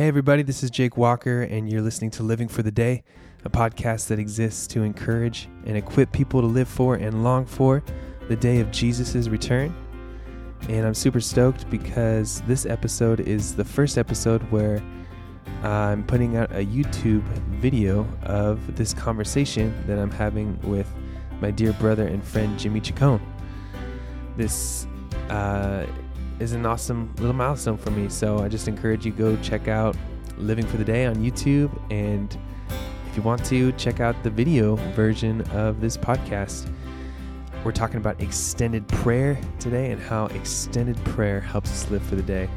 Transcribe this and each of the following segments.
Hey, everybody, this is Jake Walker, and you're listening to Living for the Day, a podcast that exists to encourage and equip people to live for and long for the day of Jesus' return. And I'm super stoked because this episode is the first episode where I'm putting out a YouTube video of this conversation that I'm having with my dear brother and friend Jimmy Chacon. This uh, is an awesome little milestone for me, so I just encourage you go check out Living for the Day on YouTube, and if you want to check out the video version of this podcast. We're talking about extended prayer today and how extended prayer helps us live for the day.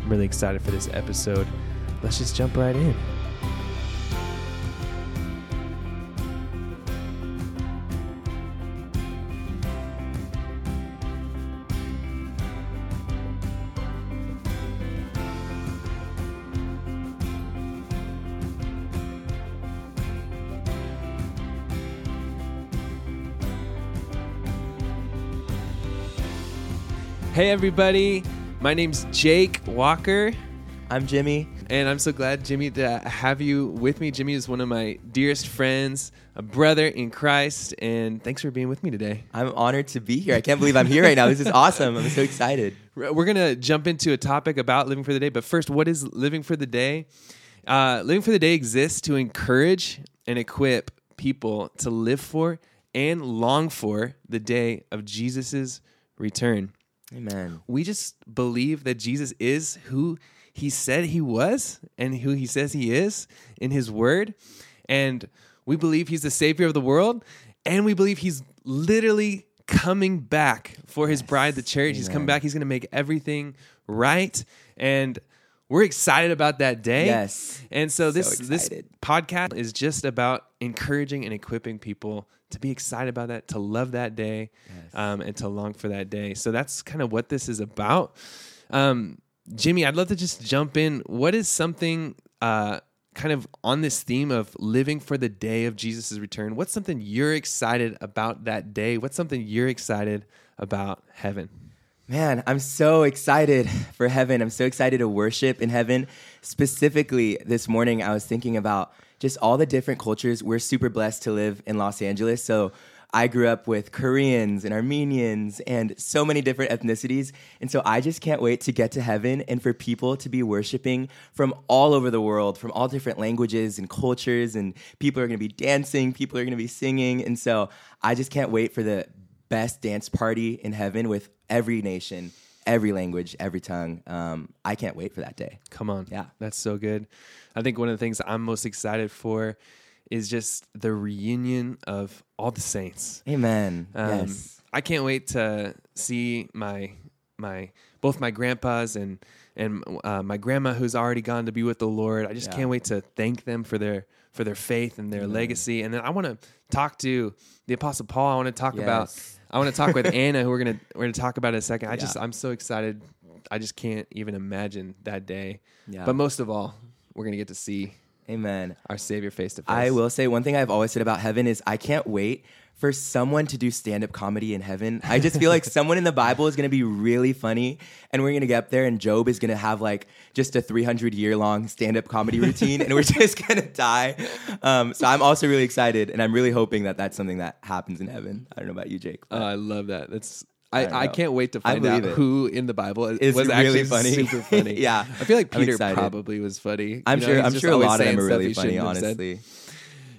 I'm really excited for this episode. Let's just jump right in. Hey, everybody. My name's Jake Walker, I'm Jimmy. and I'm so glad, Jimmy, to have you with me. Jimmy is one of my dearest friends, a brother in Christ, and thanks for being with me today. I'm honored to be here. I can't believe I'm here right now. This is awesome. I'm so excited. We're going to jump into a topic about living for the day, but first, what is living for the day? Uh, living for the day exists to encourage and equip people to live for and long for the day of Jesus' return. Amen. we just believe that Jesus is who he said he was and who he says he is in his word. And we believe he's the savior of the world. And we believe he's literally coming back for his bride, the church. He's coming back. He's going to make everything right. And we're excited about that day. Yes. And so So this this podcast is just about encouraging and equipping people to be excited about that, to love that day, um, and to long for that day. So that's kind of what this is about. Um, Jimmy, I'd love to just jump in. What is something uh, kind of on this theme of living for the day of Jesus' return? What's something you're excited about that day? What's something you're excited about heaven? Man, I'm so excited for heaven. I'm so excited to worship in heaven. Specifically, this morning, I was thinking about just all the different cultures. We're super blessed to live in Los Angeles. So I grew up with Koreans and Armenians and so many different ethnicities. And so I just can't wait to get to heaven and for people to be worshiping from all over the world, from all different languages and cultures. And people are going to be dancing, people are going to be singing. And so I just can't wait for the best dance party in heaven with every nation, every language, every tongue. Um, I can't wait for that day. Come on. Yeah. That's so good. I think one of the things I'm most excited for is just the reunion of all the saints. Amen. Um, yes. I can't wait to see my my both my grandpas and and uh, my grandma who's already gone to be with the Lord. I just Yeah. can't wait to thank them for their for their faith and their legacy. And then I want to talk to the Apostle Paul. I want to talk about. I want to talk with Anna, who we're gonna we're gonna talk about in a second. I Yeah. just I'm so excited. I just can't even imagine that day. Yeah. But most of all, we're gonna get to see Amen. our Savior face to face. I will say one thing I've always said about heaven is I can't wait for someone to do stand up comedy in heaven. I just feel like someone in the Bible is going to be really funny and we're going to get up there and Job is going to have like just a 300 year long stand up comedy routine and we're just going to die. Um, so I'm also really excited and I'm really hoping that that's something that happens in heaven. I don't know about you, Jake. Oh, I love that. That's I I, I, can't wait to find out it. who in the Bible Is was really actually funny. super funny. Yeah. I feel like Peter probably was funny. I'm You know, sure. I'm sure a lot of them are really funny. shouldn't said.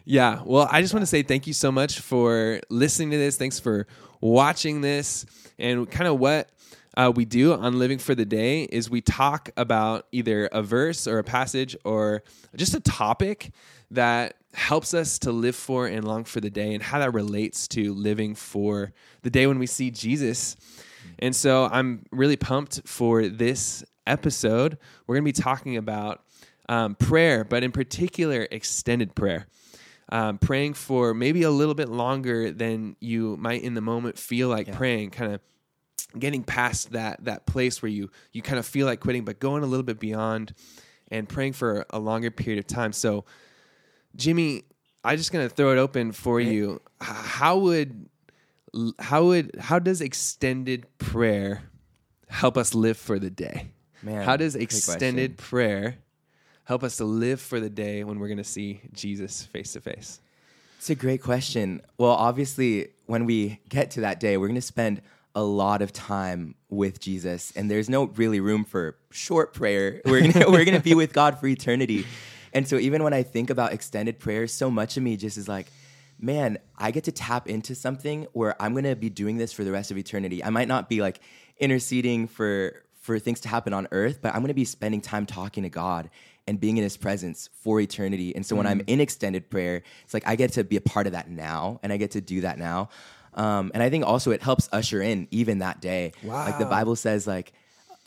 Yeah. Well, I just want to say thank you so much for listening to this. Thanks for watching this. And kind of what uh, we do on Living for the Day is we talk about either a verse or a passage or just a topic that helps us to live for and long for the day and how that relates to living for the day when we see Jesus. And so I'm really pumped for this episode. We're going to be talking about um, prayer, but in particular, extended prayer. Um, praying for maybe a little bit longer than you might in the moment feel like praying, kind of getting past that that place where you you kind of feel like quitting, but going a little bit beyond and praying for a longer period of time. So, Jimmy, I'm just gonna throw it open for you. How would how would how does extended prayer help us live for the day? Man, how does extended prayer help us to live for the day when we're going to see Jesus face to face? It's a great question. Well, obviously, when we get to that day, we're going to spend a lot of time with Jesus, and there's no really room for short prayer. We're gonna, we're to be with God for eternity. And so, even when I think about extended prayer, so much of me just is like, man, I get to tap into something where I'm going to be doing this for the rest of eternity. I might not be like interceding for for things to happen on earth, but I'm going to be spending time talking to God and being in his presence for eternity. And so when I'm in extended prayer, it's like I get to be a part of that now and I get to do that now. Um, and I think also it helps usher in even that day. Like the Bible says, like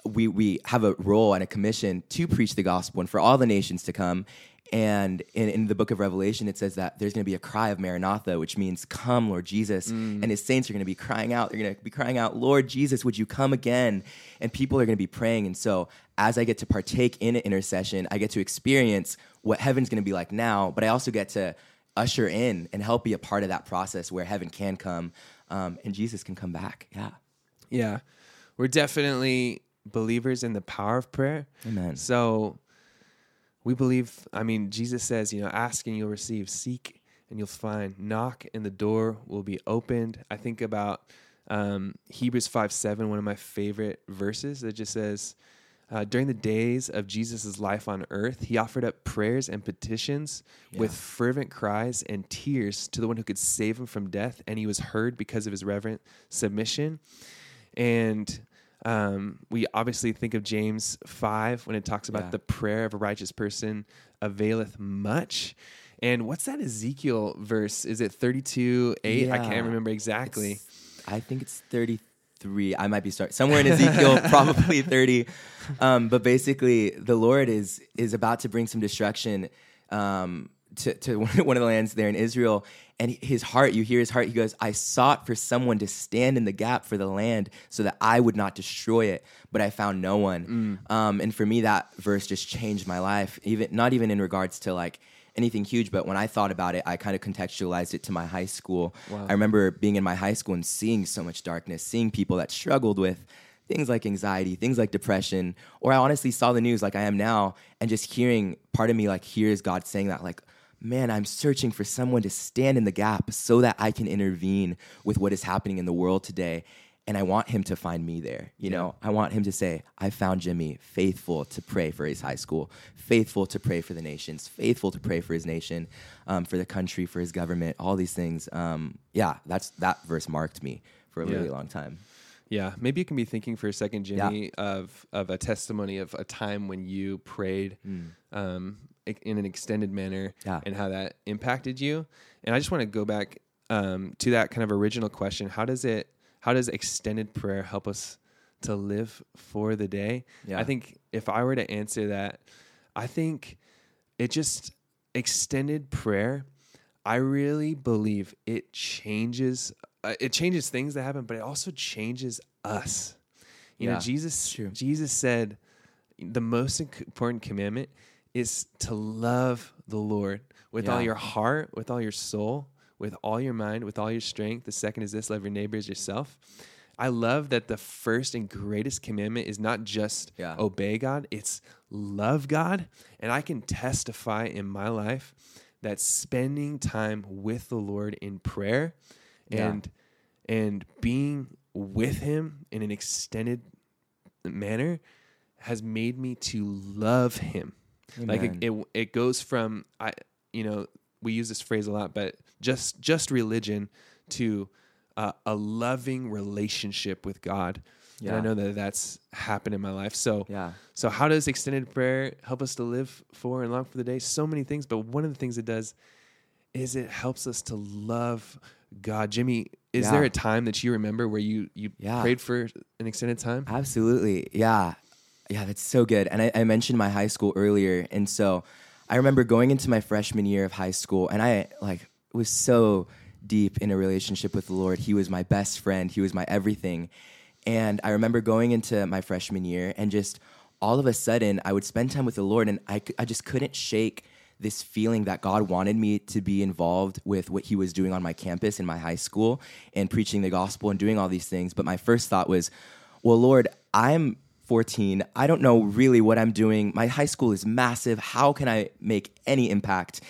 we we have a role and a commission to preach the gospel and for all the nations to come. And in, in the book of Revelation, it says that there's going to be a cry of Maranatha, which means, Come, Lord Jesus. And his saints are going to be crying out. They're going to be crying out, Lord Jesus, would you come again? And people are going to be praying. And so, as I get to partake in an intercession, I get to experience what heaven's going to be like now, but I also get to usher in and help be a part of that process where heaven can come um, and Jesus can come back. Yeah. Yeah. We're definitely believers in the power of prayer. Amen. So we believe, I mean, Jesus says, you know, ask and you'll receive, seek and you'll find, knock and the door will be opened. I think about um, Hebrews 5 7, one of my favorite verses that just says, uh, during the days of Jesus' life on earth, he offered up prayers and petitions with fervent cries and tears to the one who could save him from death, and he was heard because of his reverent submission. And um, we obviously think of James 5 when it talks about Yeah. the prayer of a righteous person availeth much. And what's that Ezekiel verse? Is it 32 8? I can't remember exactly. It's- I think it's 33. I might be sorry. Somewhere in Ezekiel, probably 30. Um, but basically, the Lord is is about to bring some destruction um, to, to one of the lands there in Israel. And his heart, you hear his heart, he goes, I sought for someone to stand in the gap for the land so that I would not destroy it, but I found no one. Um, and for me, that verse just changed my life, even not even in regards to like anything huge, but when I thought about it, I kind of contextualized it to my high school. I remember being in my high school and seeing so much darkness, seeing people that struggled with things like anxiety, things like depression, or I honestly saw the news like I am now and just hearing part of me like hears God saying that like man, I'm searching for someone to stand in the gap so that I can intervene with what is happening in the world today. And I want him to find me there. You know, I want him to say, I found Jimmy faithful to pray for his high school, faithful to pray for the nations, faithful to pray for his nation, um, for the country, for his government, all these things. Um, yeah, that's that verse marked me for a Yeah. really long time. Yeah, maybe you can be thinking for a second, Jimmy, of of a testimony of a time when you prayed um, in an extended manner Yeah. and how that impacted you. And I just want to go back um, to that kind of original question: How does it? How does extended prayer help us to live for the day? Yeah. I think if I were to answer that, I think it just extended prayer. I really believe it changes. Uh, it changes things that happen, but it also changes us. You know, Jesus. true. Jesus said the most important commandment is to love the Lord with all your heart, with all your soul, with all your mind, with all your strength. The second is this: love your neighbor as yourself. I love that the first and greatest commandment is not just Yeah. obey God, it's love God. And I can testify in my life that spending time with the Lord in prayer Yeah. and and being with him in an extended manner has made me to love him. Like it, it it goes from I you know, we use this phrase a lot, but just just religion to uh, a loving relationship with God. And I know that that's happened in my life. So Yeah. so how does extended prayer help us to live for and long for the day? So many things, but one of the things it does is it helps us to love God. Jimmy, is Yeah. there a time that you remember where you you Yeah. prayed for an extended time? Absolutely. Yeah. Yeah, that's so good. And I, I mentioned my high school earlier. And so I remember going into my freshman year of high school and I like was so deep in a relationship with the Lord. He was my best friend. He was my everything. And I remember going into my freshman year and just all of a sudden I would spend time with the Lord and I, I just couldn't shake this feeling that God wanted me to be involved with what he was doing on my campus in my high school and preaching the gospel and doing all these things. But my first thought was, well, Lord, I'm 14. I don't know really what I'm doing. My high school is massive. How can I make any impact?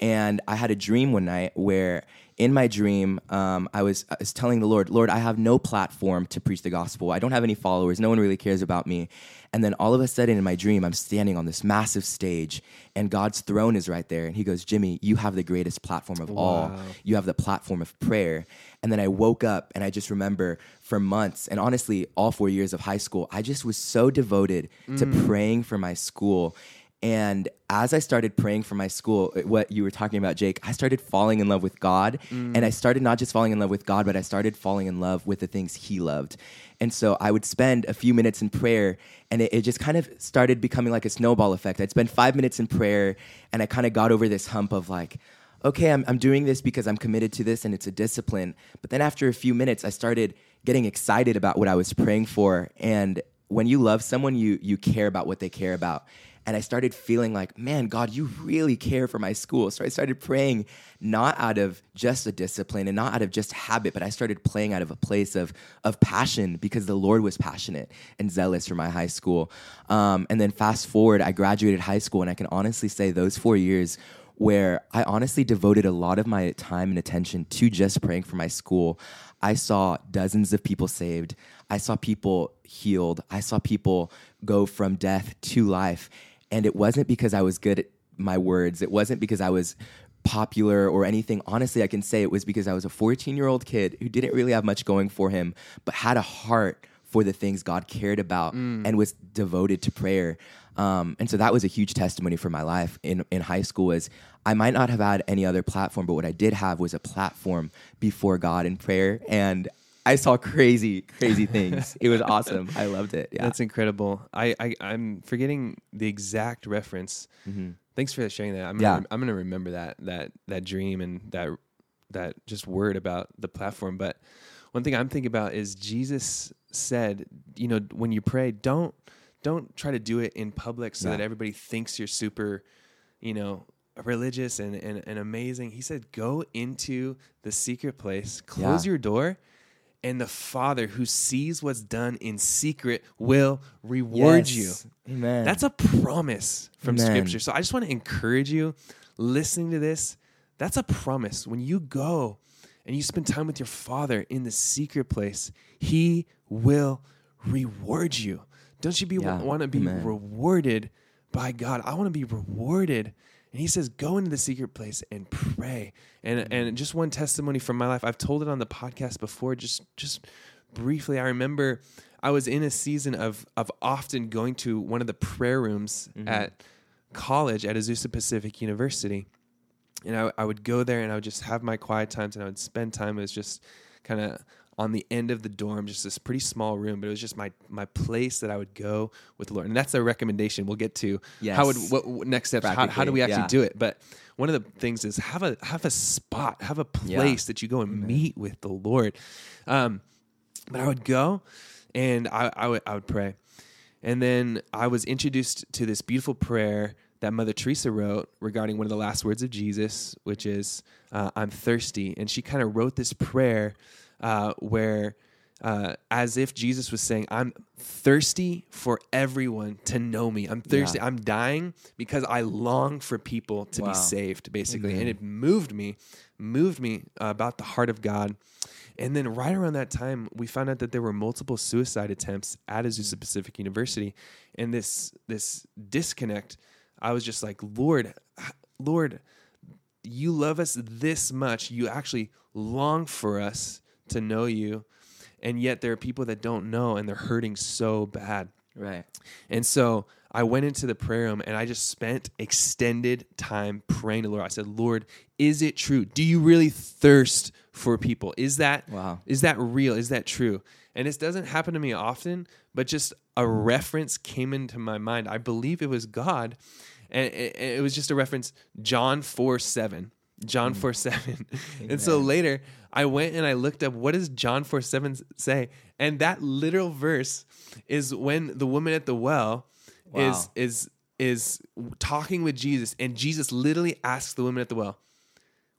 And I had a dream one night where in my dream, um, I, was, I was telling the Lord, Lord, I have no platform to preach the gospel. I don't have any followers. No one really cares about me. And then all of a sudden in my dream, I'm standing on this massive stage and God's throne is right there. And he goes, Jimmy, you have the greatest platform of wow. all. You have the platform of prayer. And then I woke up and I just remember for months and honestly, all four years of high school, I just was so devoted mm. to praying for my school and as I started praying for my school, what you were talking about, Jake, I started falling in love with God. Mm. And I started not just falling in love with God, but I started falling in love with the things He loved. And so I would spend a few minutes in prayer, and it, it just kind of started becoming like a snowball effect. I'd spend five minutes in prayer, and I kind of got over this hump of like, okay, I'm, I'm doing this because I'm committed to this and it's a discipline. But then after a few minutes, I started getting excited about what I was praying for. And when you love someone, you, you care about what they care about. And I started feeling like, man, God, you really care for my school. So I started praying not out of just a discipline and not out of just habit, but I started playing out of a place of, of passion because the Lord was passionate and zealous for my high school. Um, and then fast forward, I graduated high school, and I can honestly say those four years where I honestly devoted a lot of my time and attention to just praying for my school. I saw dozens of people saved. I saw people healed. I saw people go from death to life. And it wasn't because I was good at my words. It wasn't because I was popular or anything. Honestly, I can say it was because I was a 14 year old kid who didn't really have much going for him, but had a heart for the things God cared about mm. and was devoted to prayer. Um, and so that was a huge testimony for my life in, in high school was I might not have had any other platform, but what I did have was a platform before God in prayer. And I saw crazy, crazy things. it was awesome. I loved it. Yeah, that's incredible. I, I am forgetting the exact reference. Mm-hmm. Thanks for sharing that. I'm yeah. gonna, I'm gonna remember that that that dream and that that just word about the platform. But one thing I'm thinking about is Jesus said, you know, when you pray, don't don't try to do it in public so yeah. that everybody thinks you're super, you know, religious and, and, and amazing. He said, go into the secret place, close yeah. your door, and the Father who sees what's done in secret will reward yes. you. Amen. That's a promise from Amen. Scripture. So I just want to encourage you listening to this. That's a promise. When you go and you spend time with your Father in the secret place, He will reward you. Don't you be yeah. want to be Amen. rewarded by God? I want to be rewarded and he says, go into the secret place and pray. And and just one testimony from my life. I've told it on the podcast before, just just briefly. I remember I was in a season of of often going to one of the prayer rooms mm-hmm. at college at Azusa Pacific University. And I, I would go there and I would just have my quiet times and I would spend time. It was just kind of on the end of the dorm, just this pretty small room, but it was just my my place that I would go with the Lord. And that's a recommendation. We'll get to yes. how would what, what next steps. How, how, do we actually yeah. do it? But one of the things is have a have a spot, have a place yeah. that you go and Amen. meet with the Lord. Um, but I would go, and I, I would I would pray, and then I was introduced to this beautiful prayer that Mother Teresa wrote regarding one of the last words of Jesus, which is uh, "I'm thirsty," and she kind of wrote this prayer uh, where uh, as if Jesus was saying, I'm thirsty for everyone to know me. I'm thirsty. Yeah. I'm dying because I long for people to wow. be saved, basically. Mm-hmm. And it moved me, moved me uh, about the heart of God. And then right around that time, we found out that there were multiple suicide attempts at Azusa. Pacific University. And this this disconnect, I was just like, Lord, Lord, you love us this much. You actually long for us to know you and yet there are people that don't know and they're hurting so bad. Right. And so i went into the prayer room and i just spent extended time praying to lord. I said lord is it true? Do you really thirst for people? Is that wow. is that real? Is that true? And this doesn't happen to me often but just a reference came into my mind. I believe it was god and it, was just a reference john 4 7 John mm. 4 7. and so later, I went and I looked up what does John 4 7 say? And that literal verse is when the woman at the well wow. is is is talking with Jesus, and Jesus literally asks the woman at the well,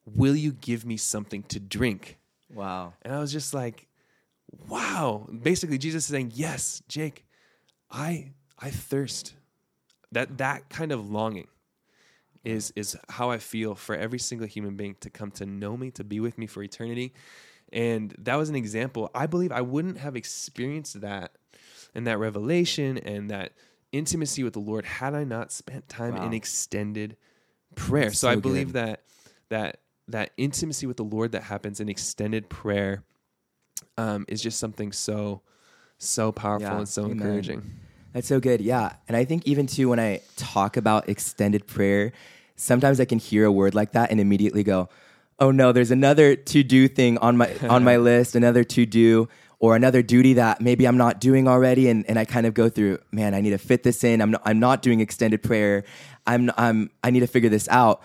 Will you give me something to drink? Wow. And I was just like, Wow. Basically, Jesus is saying, Yes, Jake, I I thirst. That that kind of longing is is how I feel for every single human being to come to know me, to be with me for eternity. And that was an example. I believe I wouldn't have experienced that and that revelation and that intimacy with the Lord had I not spent time Wow. in extended prayer. That's so, I believe that that that intimacy with the Lord that happens in extended prayer um, is just something so so powerful Yeah. and so Amen. encouraging. That's so good. Yeah. And I think even too, when I talk about extended prayer, sometimes I can hear a word like that and immediately go, oh no, there's another to do thing on my, on my list, another to do or another duty that maybe I'm not doing already. And, and I kind of go through, man, I need to fit this in. I'm not, I'm not doing extended prayer. I'm, I'm, I need to figure this out.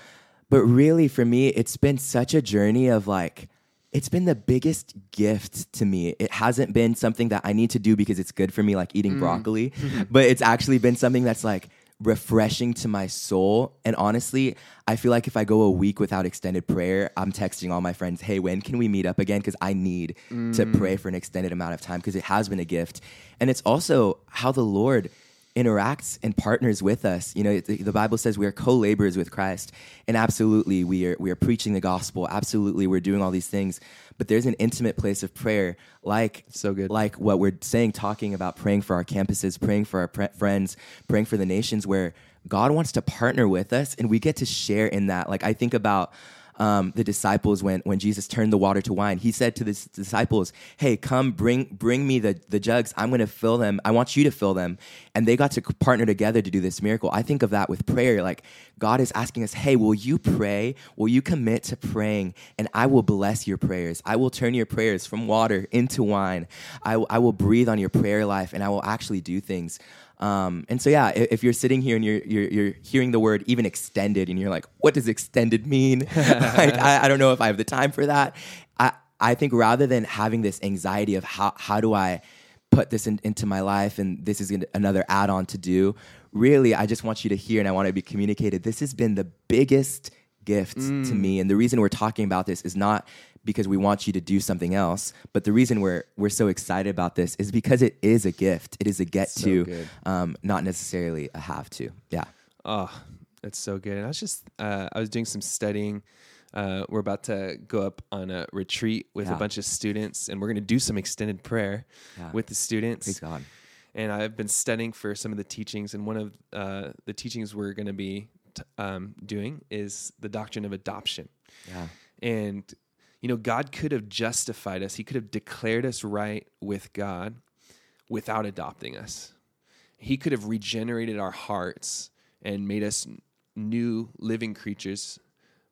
But really for me, it's been such a journey of like, it's been the biggest gift to me. It hasn't been something that I need to do because it's good for me, like eating mm. broccoli, but it's actually been something that's like refreshing to my soul. And honestly, I feel like if I go a week without extended prayer, I'm texting all my friends, hey, when can we meet up again? Because I need to mm. pray for an extended amount of time because it has been a gift. And it's also how the Lord interacts and partners with us. You know, the, the Bible says we are co-laborers with Christ, and absolutely we are we are preaching the gospel. Absolutely, we're doing all these things. But there's an intimate place of prayer, like So good. like what we're saying, talking about praying for our campuses, praying for our pre- friends, praying for the nations, where God wants to partner with us, and we get to share in that. Like I think about um, the disciples when when Jesus turned the water to wine. He said to the disciples, "Hey, come bring bring me the the jugs. I'm going to fill them. I want you to fill them." And they got to partner together to do this miracle. I think of that with prayer. Like God is asking us, "Hey, will you pray? Will you commit to praying? And I will bless your prayers. I will turn your prayers from water into wine. I, I will breathe on your prayer life, and I will actually do things." Um, and so, yeah, if you're sitting here and you're, you're, you're hearing the word even extended, and you're like, what does extended mean? like, I, I don't know if I have the time for that. I, I think rather than having this anxiety of how, how do I put this in, into my life and this is another add on to do, really, I just want you to hear and I want to be communicated. This has been the biggest gift to me. And the reason we're talking about this is not because we want you to do something else, but the reason we're we're so excited about this is because it is a gift. It is a get So to, um, not necessarily a have to. Yeah. Oh, that's so good. And I was just, uh, I was doing some studying. Uh, we're about to go up on a retreat with Yeah. a bunch of students, and we're going to do some extended prayer Yeah. with the students. Praise God. And I've been studying for some of the teachings, and one of uh, the teachings we're going to be t- um, doing is the doctrine of adoption. Yeah. And, you know, God could have justified us, He could have declared us right with God without adopting us. He could have regenerated our hearts and made us new living creatures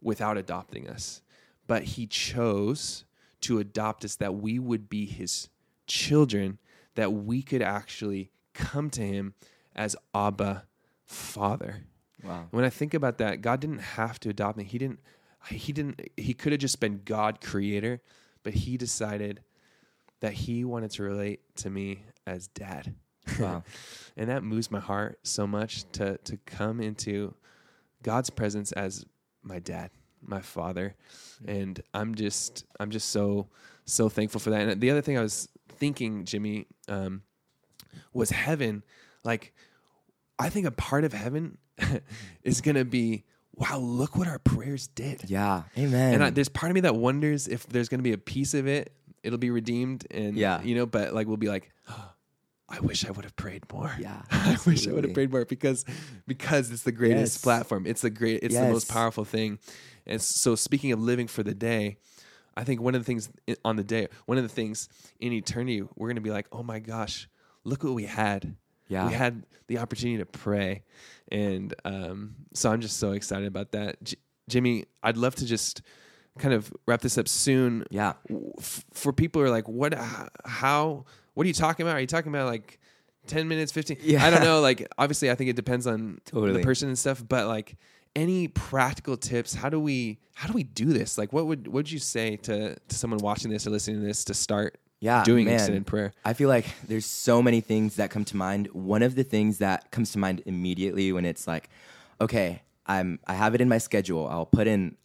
without adopting us. But He chose to adopt us that we would be His children, that we could actually come to Him as Abba, Father. Wow. When I think about that, God didn't have to adopt me. He didn't. He didn't. He could have just been God creator, but he decided that he wanted to relate to me as dad. Wow. and that moves my heart so much to to come into God's presence as my dad, my father, and I'm just I'm just so so thankful for that. And the other thing I was thinking, Jimmy, um, was heaven. Like, I think a part of heaven is gonna be, wow, look what our prayers did. Yeah. Amen. And I, there's part of me that wonders if there's gonna be a piece of it, it'll be redeemed, and Yeah. you know, but like we'll be like, I wish I would have prayed more. Yeah, I wish I would have prayed more because because it's the greatest Yes. platform. It's the great. It's the most powerful thing. And so, speaking of living for the day, I think one of the things on the day, one of the things in eternity, we're going to be like, oh my gosh, look what we had. Yeah. we had the opportunity to pray, and um, so I'm just so excited about that. J- Jimmy, I'd love to just kind of wrap this up soon yeah. f- for people who are like, what, how, what are you talking about? Are you talking about like 10 minutes, 15? Yeah. I don't know. Like, obviously, I think it depends on Totally. the person and stuff, but like, any practical tips? How do we, how do we do this? Like, what would, what would you say to, to someone watching this or listening to this to start Yeah. doing man. extended prayer? I feel like there's so many things that come to mind. One of the things that comes to mind immediately when it's like, okay, I'm I have it in my schedule. I'll put in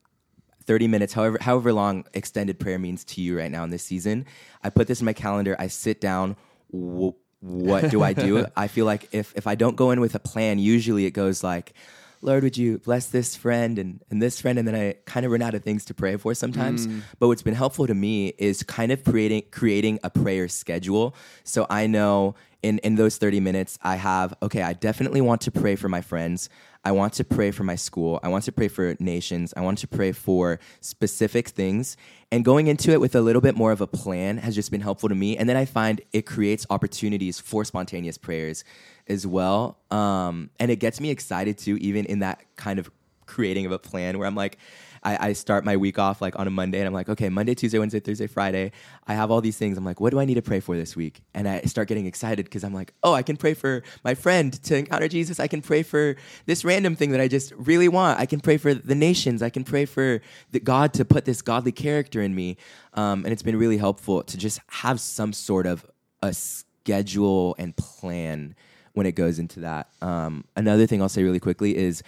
30 minutes, however however long extended prayer means to you right now in this season. I put this in my calendar. I sit down w- what do I do? I feel like if if I don't go in with a plan, usually it goes like, Lord, would you bless this friend and, and this friend? And then I kind of run out of things to pray for sometimes. Mm. But what's been helpful to me is kind of creating creating a prayer schedule. So I know in, in those 30 minutes, I have, okay, I definitely want to pray for my friends. I want to pray for my school. I want to pray for nations. I want to pray for specific things. And going into it with a little bit more of a plan has just been helpful to me. And then I find it creates opportunities for spontaneous prayers as well. Um, and it gets me excited too, even in that kind of creating of a plan where I'm like, I, I, start my week off like on a Monday and I'm like, okay, Monday, Tuesday, Wednesday, Thursday, Friday. I have all these things. I'm like, what do I need to pray for this week? And I start getting excited because I'm like, oh, I can pray for my friend to encounter Jesus. I can pray for this random thing that I just really want. I can pray for the nations. I can pray for the God to put this godly character in me. Um, and it's been really helpful to just have some sort of a schedule and plan when it goes into that. Um, another thing I'll say really quickly is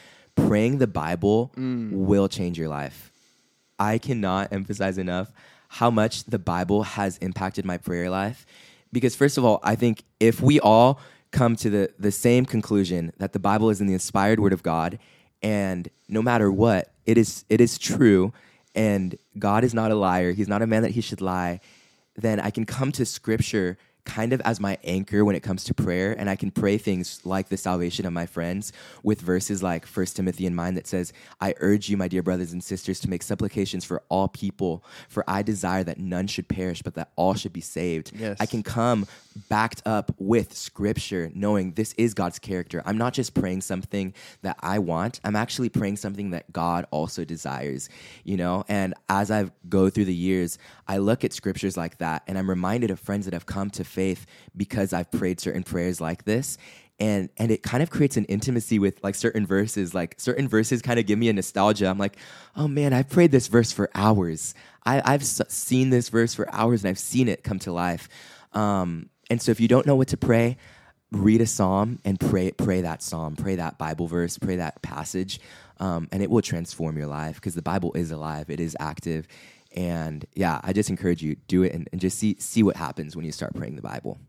praying the Bible mm. will change your life. I cannot emphasize enough how much the Bible has impacted my prayer life. Because, first of all, I think if we all come to the, the same conclusion that the Bible is in the inspired word of God, and no matter what, it is, it is true, and God is not a liar, He's not a man that He should lie, then I can come to Scripture kind of as my anchor when it comes to prayer and i can pray things like the salvation of my friends with verses like 1 timothy in mind that says i urge you my dear brothers and sisters to make supplications for all people for i desire that none should perish but that all should be saved. Yes. i can come backed up with scripture knowing this is god's character. I'm not just praying something that i want. I'm actually praying something that god also desires you know? And as i go through the years i look at scriptures like that and i'm reminded of friends that have come to faith because I've prayed certain prayers like this. And, and it kind of creates an intimacy with like certain verses. Like certain verses kind of give me a nostalgia. I'm like oh man i've prayed this verse for hours. I, i've seen this verse for hours and i've seen it come to life. Um, and so if you don't know what to pray read a psalm and pray pray that psalm. Pray that bible verse. Pray that passage. Um, and it will transform your life because the bible is alive. It is active and yeah, I just encourage you do it and, and just see see what happens when you start praying the Bible.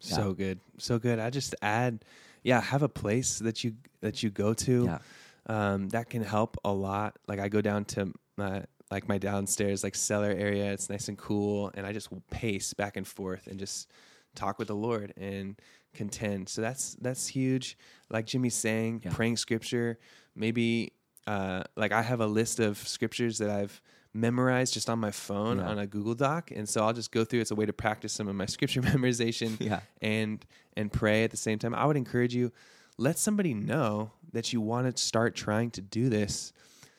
Yeah. So good, so good. I just add, yeah, have a place that you that you go to. Yeah. Um, that can help a lot. Like I go down to my like my downstairs like cellar area. It's nice and cool, and I just pace back and forth and just talk with the Lord and contend. So that's that's huge. Like Jimmy's saying, yeah. praying scripture. Maybe uh, like I have a list of scriptures that I've memorized just on my phone yeah. on a Google Doc, and so I'll just go through. It's a way to practice some of my scripture memorization yeah. and and pray at the same time. I would encourage you let somebody know that you want to start trying to do this,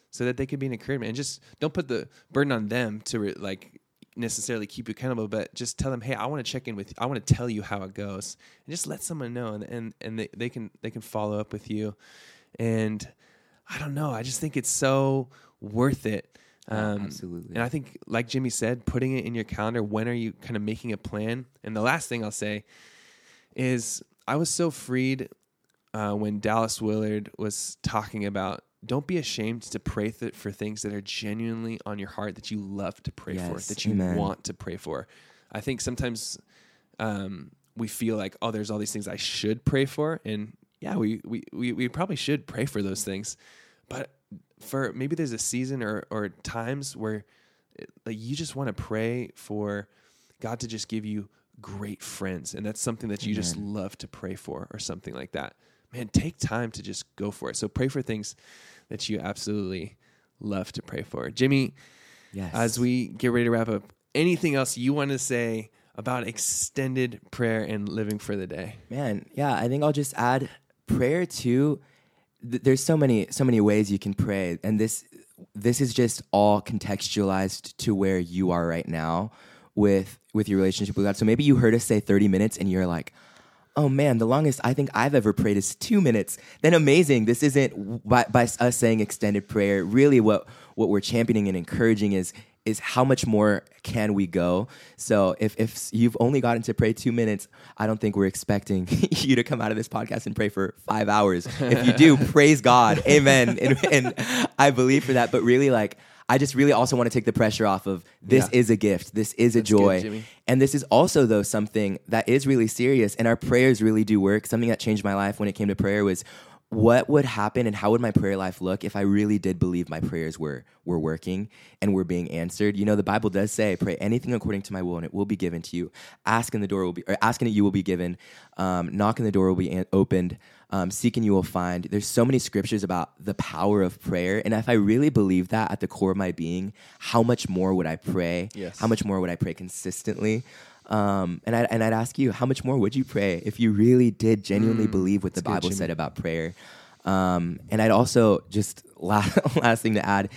so that they could be an encouragement. And just don't put the burden on them to re- like necessarily keep you accountable, but just tell them, hey, I want to check in with you. I want to tell you how it goes, and just let someone know, and and and they, they can they can follow up with you, and. I don't know. I just think it's so worth it um, absolutely. And I think, like Jimmy said, putting it in your calendar, when are you kind of making a plan? And the last thing I'll say is I was so freed uh, when Dallas Willard was talking about don't be ashamed to pray th- for things that are genuinely on your heart that you love to pray yes, for, that you amen. want to pray for. I think sometimes um, we feel like, oh, there's all these things I should pray for. And yeah, we, we, we, we probably should pray for those things. But for maybe there's a season or or times where eh, like you just want to pray for God to just give you great friends and that's something that you Amen. just love to pray for or something like that. Man, take time to just go for it. So pray for things that you absolutely love to pray for. Jimmy, yes. as we get ready to wrap up, anything else you want to say about extended prayer and living for the day? Man, yeah, I think I'll just add prayer too there's so many so many ways you can pray and this this is just all contextualized to where you are right now with with your relationship with God. So maybe you heard us say 30 minutes and you're like, "Oh man, the longest I think I've ever prayed is 2 minutes." Then amazing. This isn't by, by us saying extended prayer. Really what what we're championing and encouraging is is how much more can we go? So if, if you've only gotten to pray two minutes, I don't think we're expecting you to come out of this podcast and pray for five hours. If you do, praise God. Amen. And, and I believe for that. But really, like, I just really also want to take the pressure off of this Yeah. is a gift, this is a That's joy. Jimmy. and this is also though something that is really serious and our prayers really do work. Something that changed my life when it came to prayer was what would happen and how would my prayer life look if I really did believe my prayers were were working and were being answered? You know, the Bible does say, "Pray anything according to my will, and it will be given to you. Ask and the door will be, or ask and you will be given. Um, knock and the door will be an- opened. Um, seek and you will find." There's so many scriptures about the power of prayer, and if I really believe that at the core of my being, how much more would I pray? Yes. How much more would I pray consistently? Um, and, I, and I'd ask you, how much more would you pray if you really did genuinely believe what the Mm, good, Bible said about prayer? Um, and I'd also just last, last thing to add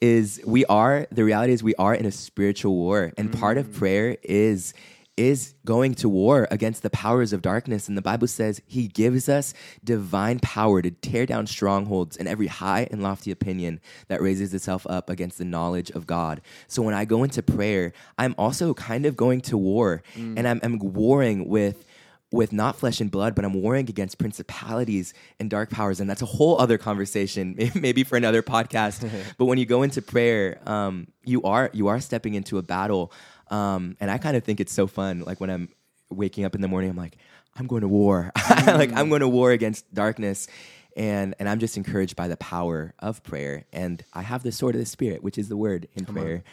is we are the reality is we are in a spiritual war, and part Mm. of prayer is is going to war against the powers of darkness. And the Bible says he gives us divine power to tear down strongholds and every high and lofty opinion that raises itself up against the knowledge of God. So when I go into prayer, I'm also kind of going to war and I'm, I'm warring with with not flesh and blood, but I'm warring against principalities and dark powers, and that's a whole other conversation, maybe for another podcast. but when you go into prayer, um, you are you are stepping into a battle, um, and I kind of think it's so fun. Like when I'm waking up in the morning, I'm like, I'm going to war, like I'm going to war against darkness. And, and I'm just encouraged by the power of prayer. And I have the sword of the Spirit, which is the word in prayer.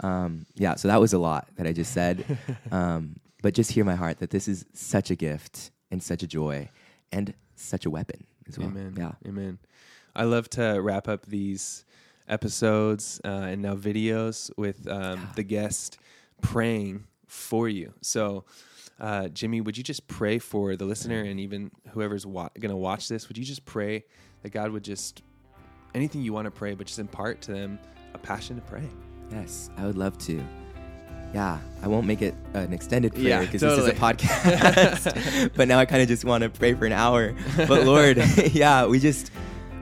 Um, yeah, so that was a lot that I just said. Um, but just hear my heart that this is such a gift and such a joy and such a weapon as well. Amen. Yeah. Amen. I love to wrap up these episodes uh, and now videos with um, the guest praying for you. So, uh, Jimmy, would you just pray for the listener and even whoever's wa- going to watch this? Would you just pray that God would just anything you want to pray, but just impart to them a passion to pray? Yes, I would love to. Yeah, I won't make it an extended prayer Yeah, because this is a podcast. but now I kind of just want to pray for an hour. But Lord, yeah, we just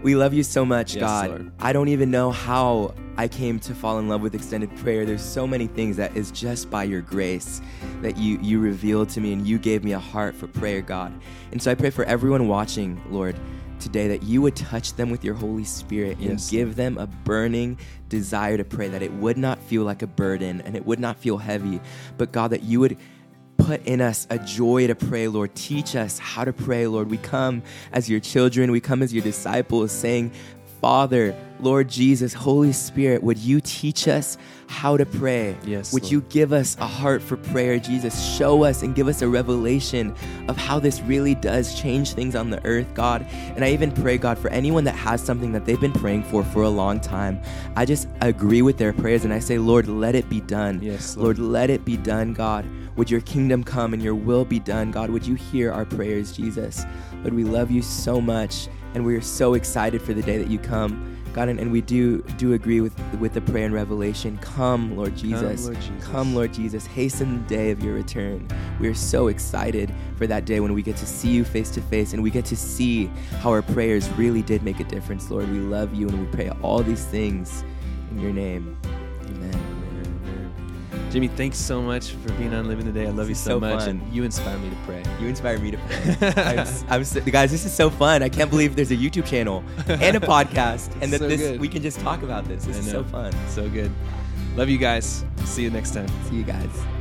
we love you so much, Yes, God. Lord. I don't even know how I came to fall in love with extended prayer. There's so many things that is just by your grace that you you revealed to me and you gave me a heart for prayer, God. And so I pray for everyone watching, Lord, today that you would touch them with your Holy Spirit and Yes, give them a burning desire to pray that it would not feel like a burden and it would not feel heavy, but God that you would put in us a joy to pray, Lord. Teach us how to pray, Lord. We come as your children, we come as your disciples saying, Father, Lord Jesus, Holy Spirit, would you teach us how to pray? Yes, Would Lord. you give us a heart for prayer, Jesus? Show us and give us a revelation of how this really does change things on the earth, God. And I even pray, God, for anyone that has something that they've been praying for for a long time. I just agree with their prayers and I say, Lord, let it be done. Yes, Lord, let it be done, God. Would your kingdom come and your will be done, God? Would you hear our prayers, Jesus? Lord, we love you so much and we are so excited for the day that you come. God, and, and we do do agree with with the prayer in Revelation. Come, Lord Jesus. Lord Jesus. Come, Lord Jesus. Hasten the day of your return. We are so excited for that day when we get to see you face to face and we get to see how our prayers really did make a difference, Lord. We love you and we pray all these things in your name. Jimmy, thanks so much for being on Living the Day. I love you so, so much, fun. and you inspire me to pray. You inspire me to pray. I'm, I'm so, guys, this is so fun. I can't believe there's a YouTube channel and a podcast, and that So this good. we can just talk about this. This is so fun. So good. Love you guys. See you next time. See you guys.